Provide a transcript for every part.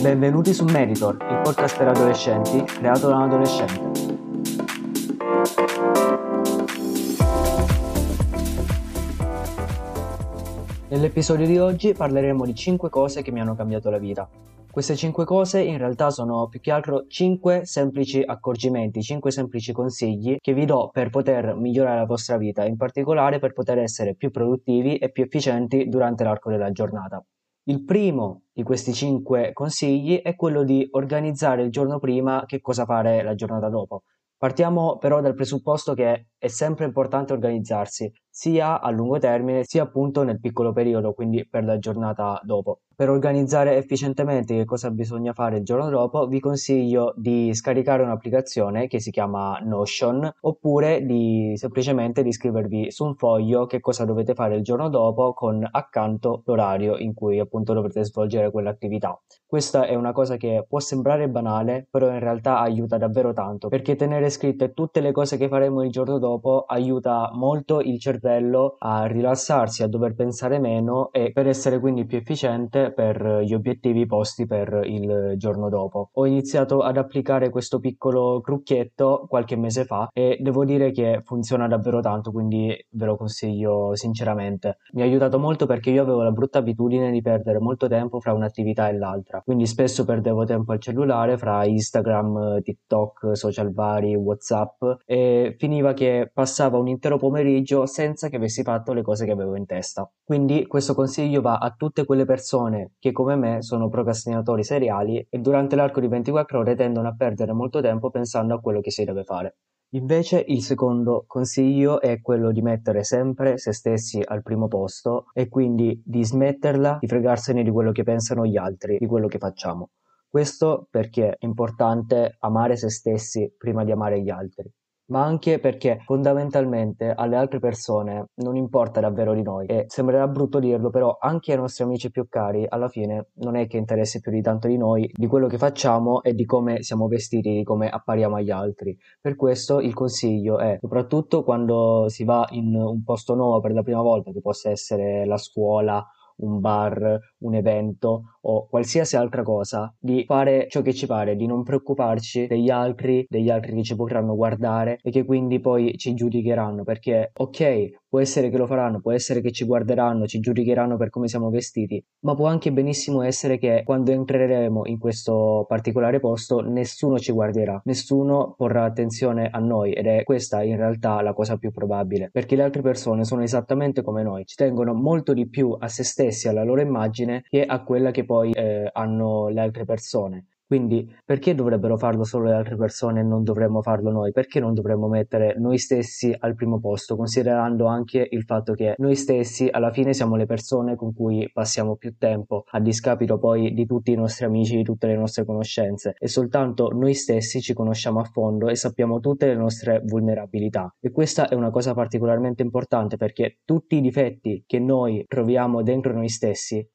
Benvenuti su Meritor, il podcast per adolescenti creato da un adolescente. Nell'episodio di oggi parleremo di 5 cose che mi hanno cambiato la vita. Queste 5 cose in realtà sono più che altro 5 semplici accorgimenti, 5 semplici consigli che vi do per poter migliorare la vostra vita, in particolare per poter essere più produttivi e più efficienti durante l'arco della giornata. Il primo di questi cinque consigli è quello di organizzare il giorno prima che cosa fare la giornata dopo. Partiamo però dal presupposto che è sempre importante organizzarsi, sia a lungo termine sia appunto nel piccolo periodo, quindi per la giornata dopo. Per organizzare efficientemente che cosa bisogna fare il giorno dopo, vi consiglio di scaricare un'applicazione che si chiama Notion oppure di semplicemente di scrivervi su un foglio che cosa dovete fare il giorno dopo con accanto l'orario in cui appunto dovrete svolgere quell'attività. Questa è una cosa che può sembrare banale, però in realtà aiuta davvero tanto perché tenere scritte tutte le cose che faremo il giorno dopo aiuta molto il cervello a rilassarsi, a dover pensare meno e per essere quindi più efficiente per gli obiettivi posti per il giorno dopo. Ho iniziato ad applicare questo piccolo trucchetto qualche mese fa e devo dire che funziona davvero tanto, quindi ve lo consiglio sinceramente. Mi ha aiutato molto perché io avevo la brutta abitudine di perdere molto tempo fra un'attività e l'altra, quindi spesso perdevo tempo al cellulare fra Instagram, TikTok, social vari, WhatsApp e finiva che passava un intero pomeriggio senza che avessi fatto le cose che avevo in testa. Quindi questo consiglio va a tutte quelle persone che come me sono procrastinatori seriali e durante l'arco di 24 ore tendono a perdere molto tempo pensando a quello che si deve fare. Invece il secondo consiglio è quello di mettere sempre se stessi al primo posto e quindi di smetterla di fregarsene di quello che pensano gli altri, di quello che facciamo. Questo perché è importante amare se stessi prima di amare gli altri ma anche perché fondamentalmente alle altre persone non importa davvero di noi e sembrerà brutto dirlo, però anche ai nostri amici più cari alla fine non è che interessi più di tanto di noi, di quello che facciamo e di come siamo vestiti, di come appariamo agli altri. Per questo il consiglio è, soprattutto quando si va in un posto nuovo per la prima volta, che possa essere la scuola un bar, un evento o qualsiasi altra cosa, di fare ciò che ci pare, di non preoccuparci degli altri, degli altri che ci potranno guardare e che quindi poi ci giudicheranno, perché ok, Può essere che lo faranno, può essere che ci guarderanno, ci giudicheranno per come siamo vestiti, ma può anche benissimo essere che quando entreremo in questo particolare posto nessuno ci guarderà, nessuno porrà attenzione a noi ed è questa in realtà la cosa più probabile, perché le altre persone sono esattamente come noi, ci tengono molto di più a se stessi, alla loro immagine, che a quella che poi eh, hanno le altre persone. Quindi perché dovrebbero farlo solo le altre persone e non dovremmo farlo noi? Perché non dovremmo mettere noi stessi al primo posto, considerando anche il fatto che noi stessi alla fine siamo le persone con cui passiamo più tempo, a discapito poi di tutti i nostri amici, di tutte le nostre conoscenze e soltanto noi stessi ci conosciamo a fondo e sappiamo tutte le nostre vulnerabilità. E questa è una cosa particolarmente importante perché tutti i difetti che noi troviamo dentro noi stessi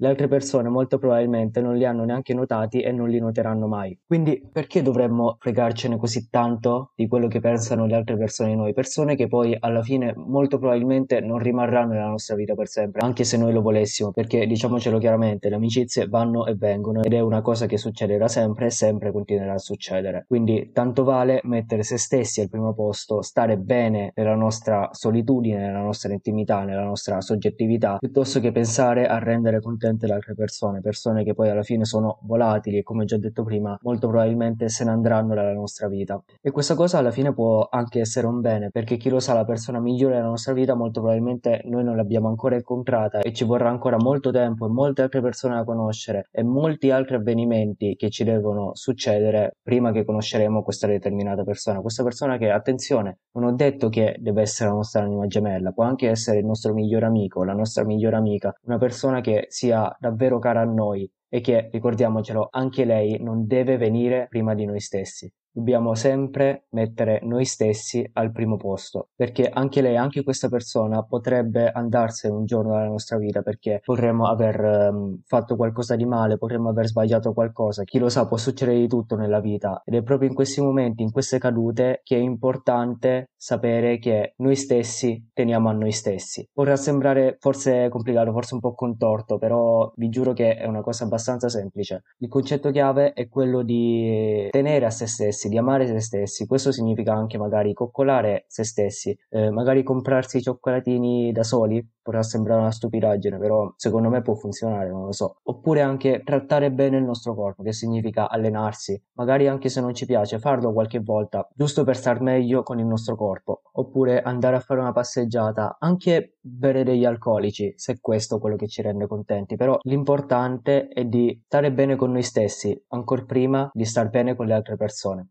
le altre persone molto probabilmente non li hanno neanche notati e non li noteranno mai. Quindi perché dovremmo fregarcene così tanto di quello che pensano le altre persone di noi? Persone che poi alla fine molto probabilmente non rimarranno nella nostra vita per sempre, anche se noi lo volessimo, perché diciamocelo chiaramente, le amicizie vanno e vengono ed è una cosa che succederà sempre e sempre continuerà a succedere. Quindi tanto vale mettere se stessi al primo posto, stare bene nella nostra solitudine, nella nostra intimità, nella nostra soggettività, piuttosto che pensare a rendere contento contente le altre persone, persone che poi alla fine sono volatili e come già detto prima molto probabilmente se ne andranno dalla nostra vita. E questa cosa alla fine può anche essere un bene perché chi lo sa la persona migliore della nostra vita molto probabilmente noi non l'abbiamo ancora incontrata e ci vorrà ancora molto tempo e molte altre persone da conoscere e molti altri avvenimenti che ci devono succedere prima che conosceremo questa determinata persona. Questa persona che, attenzione, non ho detto che deve essere la nostra anima gemella, può anche essere il nostro migliore amico, la nostra migliore amica, una persona che sia davvero cara a noi e che, ricordiamocelo, anche lei non deve venire prima di noi stessi. Dobbiamo sempre mettere noi stessi al primo posto, perché anche lei, anche questa persona potrebbe andarsene un giorno dalla nostra vita perché potremmo aver um, fatto qualcosa di male, potremmo aver sbagliato qualcosa, chi lo sa, può succedere di tutto nella vita ed è proprio in questi momenti, in queste cadute che è importante sapere che noi stessi teniamo a noi stessi. Potrà sembrare forse complicato, forse un po' contorto, però vi giuro che è una cosa abbastanza semplice. Il concetto chiave è quello di tenere a se stessi, di amare se stessi. Questo significa anche magari coccolare se stessi, eh, magari comprarsi i cioccolatini da soli, potrà sembrare una stupidaggine, però secondo me può funzionare, non lo so. Oppure anche trattare bene il nostro corpo, che significa allenarsi, magari anche se non ci piace, farlo qualche volta, giusto per star meglio con il nostro corpo. Oppure andare a fare una passeggiata, anche bere degli alcolici, se questo è quello che ci rende contenti, però l'importante è di stare bene con noi stessi, ancora prima di star bene con le altre persone.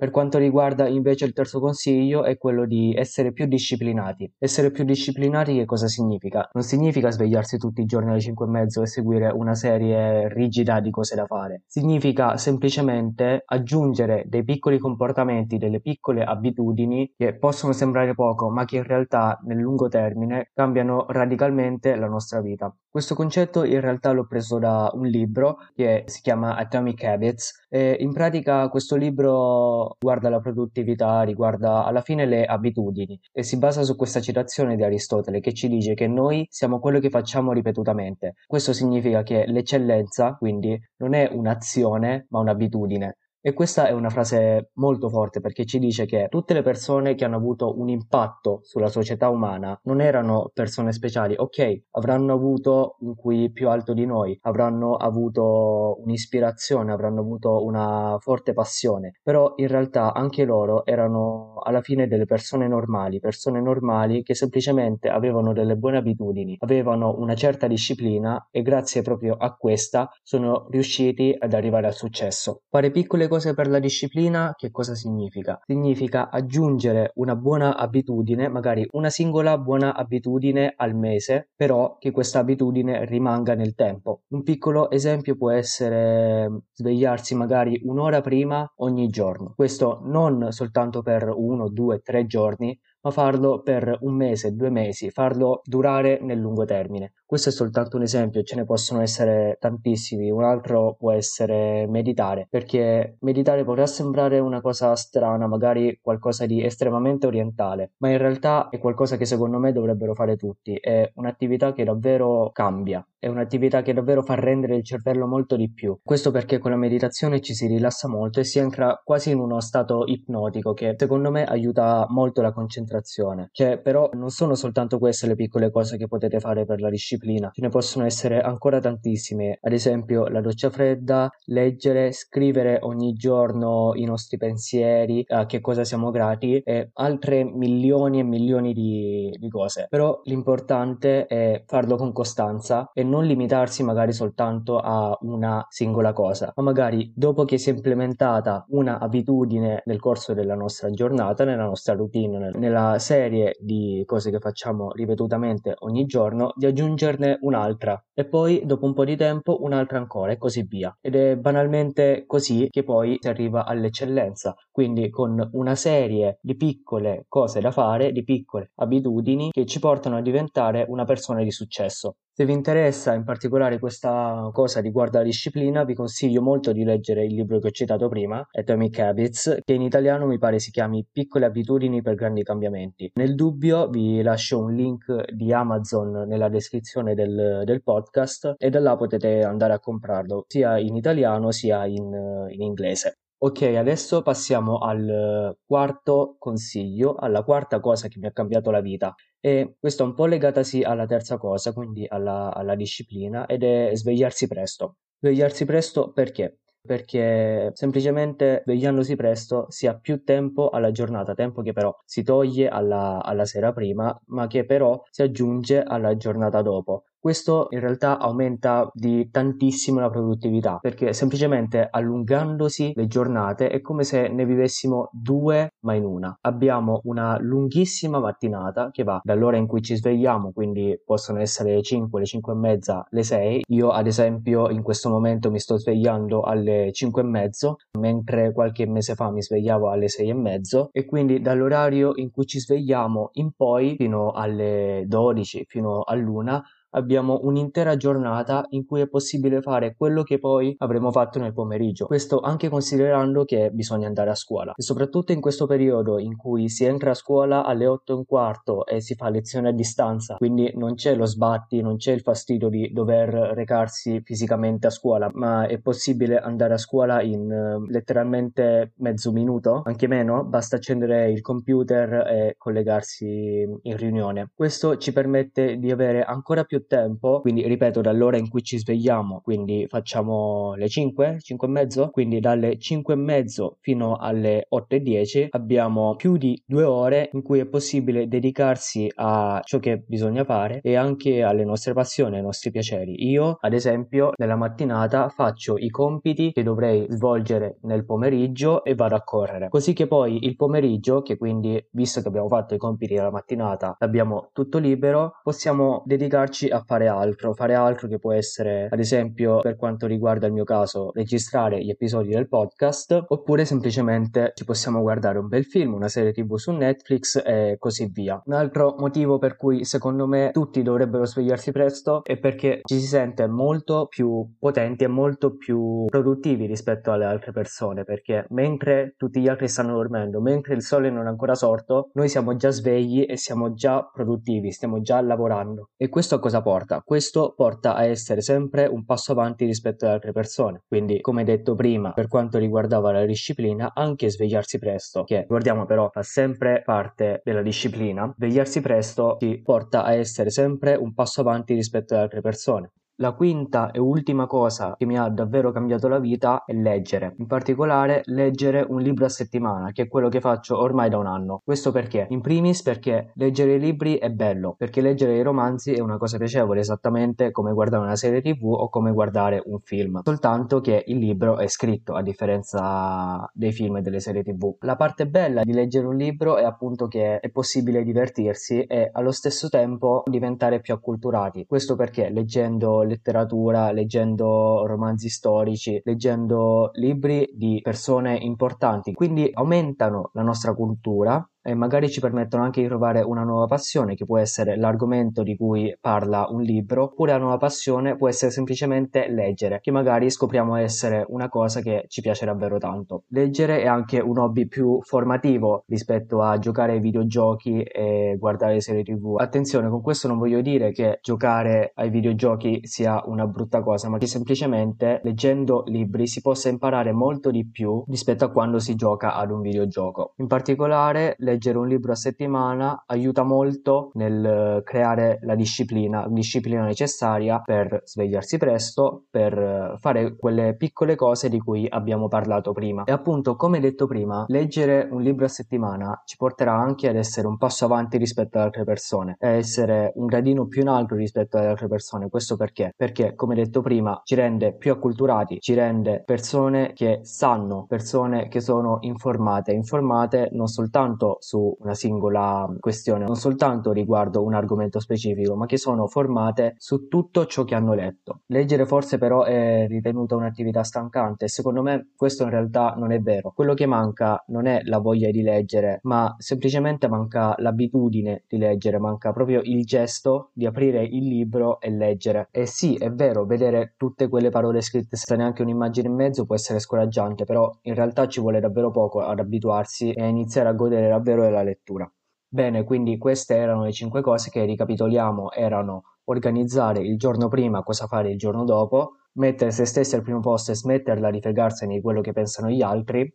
Per quanto riguarda invece il terzo consiglio è quello di essere più disciplinati. Essere più disciplinati che cosa significa? Non significa svegliarsi tutti i giorni alle 5 e mezzo e seguire una serie rigida di cose da fare. Significa semplicemente aggiungere dei piccoli comportamenti, delle piccole abitudini che possono sembrare poco, ma che in realtà nel lungo termine cambiano radicalmente la nostra vita. Questo concetto in realtà l'ho preso da un libro che si chiama Atomic Habits e in pratica questo libro riguarda la produttività, riguarda alla fine le abitudini e si basa su questa citazione di Aristotele che ci dice che noi siamo quello che facciamo ripetutamente. Questo significa che l'eccellenza quindi non è un'azione ma un'abitudine. E questa è una frase molto forte perché ci dice che tutte le persone che hanno avuto un impatto sulla società umana non erano persone speciali, ok, avranno avuto un QI più alto di noi, avranno avuto un'ispirazione, avranno avuto una forte passione, però in realtà anche loro erano alla fine delle persone normali, persone normali che semplicemente avevano delle buone abitudini, avevano una certa disciplina e grazie proprio a questa sono riusciti ad arrivare al successo. Fare piccole cose per la disciplina, che cosa significa? Significa aggiungere una buona abitudine, magari una singola buona abitudine al mese, però che questa abitudine rimanga nel tempo. Un piccolo esempio può essere svegliarsi magari un'ora prima ogni giorno. Questo non soltanto per uno, due, tre giorni, ma farlo per un mese, due mesi, farlo durare nel lungo termine. Questo è soltanto un esempio, ce ne possono essere tantissimi. Un altro può essere meditare, perché meditare potrà sembrare una cosa strana, magari qualcosa di estremamente orientale, ma in realtà è qualcosa che secondo me dovrebbero fare tutti. È un'attività che davvero cambia, è un'attività che davvero fa rendere il cervello molto di più. Questo perché con la meditazione ci si rilassa molto e si entra quasi in uno stato ipnotico che secondo me aiuta molto la concentrazione. Cioè, però non sono soltanto queste le piccole cose che potete fare per la disciplina, ce ne possono essere ancora tantissime. Ad esempio, la doccia fredda, leggere, scrivere ogni giorno i nostri pensieri, a che cosa siamo grati e altre milioni e milioni di, di cose. Però l'importante è farlo con costanza e non limitarsi magari soltanto a una singola cosa, ma magari dopo che si è implementata una abitudine nel corso della nostra giornata, nella nostra routine, nella serie di cose che facciamo ripetutamente ogni giorno, di aggiungerne un'altra e poi dopo un po' di tempo un'altra ancora e così via. Ed è banalmente così che poi si arriva all'eccellenza, quindi con una serie di piccole cose da fare, di piccole abitudini che ci portano a diventare una persona di successo. Se vi interessa in particolare questa cosa riguardo alla disciplina, vi consiglio molto di leggere il libro che ho citato prima, Atomic Habits, che in italiano mi pare si chiami Piccole abitudini per grandi cambiamenti. Nel dubbio vi lascio un link di Amazon nella descrizione del, del podcast e da là potete andare a comprarlo sia in italiano sia in, in inglese. Ok, adesso passiamo al quarto consiglio, alla quarta cosa che mi ha cambiato la vita. E questo è un po' legatasi alla terza cosa, quindi alla, alla disciplina, ed è svegliarsi presto. Svegliarsi presto perché? Perché semplicemente svegliandosi presto si ha più tempo alla giornata, tempo che però si toglie alla, alla sera prima, ma che però si aggiunge alla giornata dopo. Questo in realtà aumenta di tantissimo la produttività perché semplicemente allungandosi le giornate è come se ne vivessimo due ma in una. Abbiamo una lunghissima mattinata che va dall'ora in cui ci svegliamo, quindi possono essere le 5, le 5 e mezza, le 6. Io ad esempio in questo momento mi sto svegliando alle 5 e mezzo, mentre qualche mese fa mi svegliavo alle 6 e mezzo e quindi dall'orario in cui ci svegliamo in poi fino alle 12, fino all'una abbiamo un'intera giornata in cui è possibile fare quello che poi avremo fatto nel pomeriggio. Questo anche considerando che bisogna andare a scuola. E soprattutto in questo periodo in cui si entra a scuola alle 8 e un quarto e si fa lezione a distanza, quindi non c'è lo sbatti, non c'è il fastidio di dover recarsi fisicamente a scuola, ma è possibile andare a scuola in uh, letteralmente mezzo minuto, anche meno, basta accendere il computer e collegarsi in riunione. Questo ci permette di avere ancora più tempo, quindi ripeto dall'ora in cui ci svegliamo, quindi facciamo le 5, 5 e mezzo, quindi dalle 5 e mezzo fino alle 8 e 10 abbiamo più di due ore in cui è possibile dedicarsi a ciò che bisogna fare e anche alle nostre passioni, ai nostri piaceri. Io, ad esempio, nella mattinata faccio i compiti che dovrei svolgere nel pomeriggio e vado a correre. Così che poi il pomeriggio, che quindi visto che abbiamo fatto i compiti della mattinata, abbiamo tutto libero, possiamo dedicarci a fare altro, fare altro che può essere ad esempio per quanto riguarda il mio caso registrare gli episodi del podcast oppure semplicemente ci possiamo guardare un bel film, una serie tv su Netflix e così via. Un altro motivo per cui secondo me tutti dovrebbero svegliarsi presto è perché ci si sente molto più potenti e molto più produttivi rispetto alle altre persone perché mentre tutti gli altri stanno dormendo, mentre il sole non è ancora sorto, noi siamo già svegli e siamo già produttivi, stiamo già lavorando. E questo a cosa porta? Questo porta a essere sempre un passo avanti rispetto ad altre persone. Quindi, come detto prima, per quanto riguardava la disciplina, anche svegliarsi presto, che ricordiamo però fa sempre parte della disciplina, svegliarsi presto ti porta a essere sempre un passo avanti rispetto ad altre persone. La quinta e ultima cosa che mi ha davvero cambiato la vita è leggere, in particolare leggere un libro a settimana, che è quello che faccio ormai da un anno. Questo perché? In primis perché leggere i libri è bello, perché leggere i romanzi è una cosa piacevole, esattamente come guardare una serie tv o come guardare un film, soltanto che il libro è scritto, a differenza dei film e delle serie tv. La parte bella di leggere un libro è appunto che è possibile divertirsi e allo stesso tempo diventare più acculturati. Questo perché leggendo letteratura, leggendo romanzi storici, leggendo libri di persone importanti, quindi aumentano la nostra cultura e magari ci permettono anche di trovare una nuova passione che può essere l'argomento di cui parla un libro oppure la nuova passione può essere semplicemente leggere che magari scopriamo essere una cosa che ci piace davvero tanto. Leggere è anche un hobby più formativo rispetto a giocare ai videogiochi e guardare serie tv attenzione con questo non voglio dire che giocare ai videogiochi sia una brutta cosa ma che semplicemente leggendo libri si possa imparare molto di più rispetto a quando si gioca ad un videogioco. In particolare leggere un libro a settimana aiuta molto nel eh, creare la disciplina, disciplina necessaria per svegliarsi presto, per eh, fare quelle piccole cose di cui abbiamo parlato prima. E appunto, come detto prima, leggere un libro a settimana ci porterà anche ad essere un passo avanti rispetto ad altre persone, a essere un gradino più in alto rispetto alle altre persone. Questo perché? Perché, come detto prima, ci rende più acculturati, ci rende persone che sanno, persone che sono informate, informate non soltanto su una singola questione, non soltanto riguardo un argomento specifico, ma che sono formate su tutto ciò che hanno letto. Leggere forse però è ritenuta un'attività stancante e secondo me questo in realtà non è vero. Quello che manca non è la voglia di leggere, ma semplicemente manca l'abitudine di leggere, manca proprio il gesto di aprire il libro e leggere. E sì, è vero, vedere tutte quelle parole scritte senza neanche un'immagine in mezzo può essere scoraggiante, però in realtà ci vuole davvero poco ad abituarsi e a iniziare a godere davvero davvero della lettura. Bene, quindi queste erano le cinque cose che ricapitoliamo, erano organizzare il giorno prima cosa fare il giorno dopo, mettere se stessi al primo posto e smetterla di fregarsene di quello che pensano gli altri.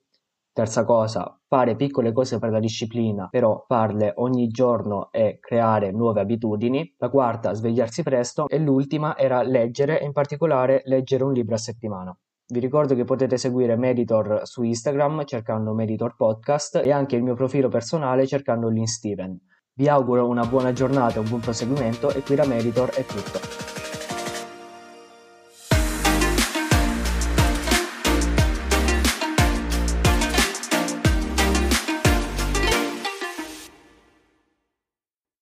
Terza cosa, fare piccole cose per la disciplina, però farle ogni giorno e creare nuove abitudini. La quarta, svegliarsi presto. E l'ultima era leggere, e in particolare leggere un libro a settimana. Vi ricordo che potete seguire Meditor su Instagram cercando Meditor Podcast e anche il mio profilo personale cercando Lin Steven. Vi auguro una buona giornata un buon proseguimento e qui da Meditor è tutto.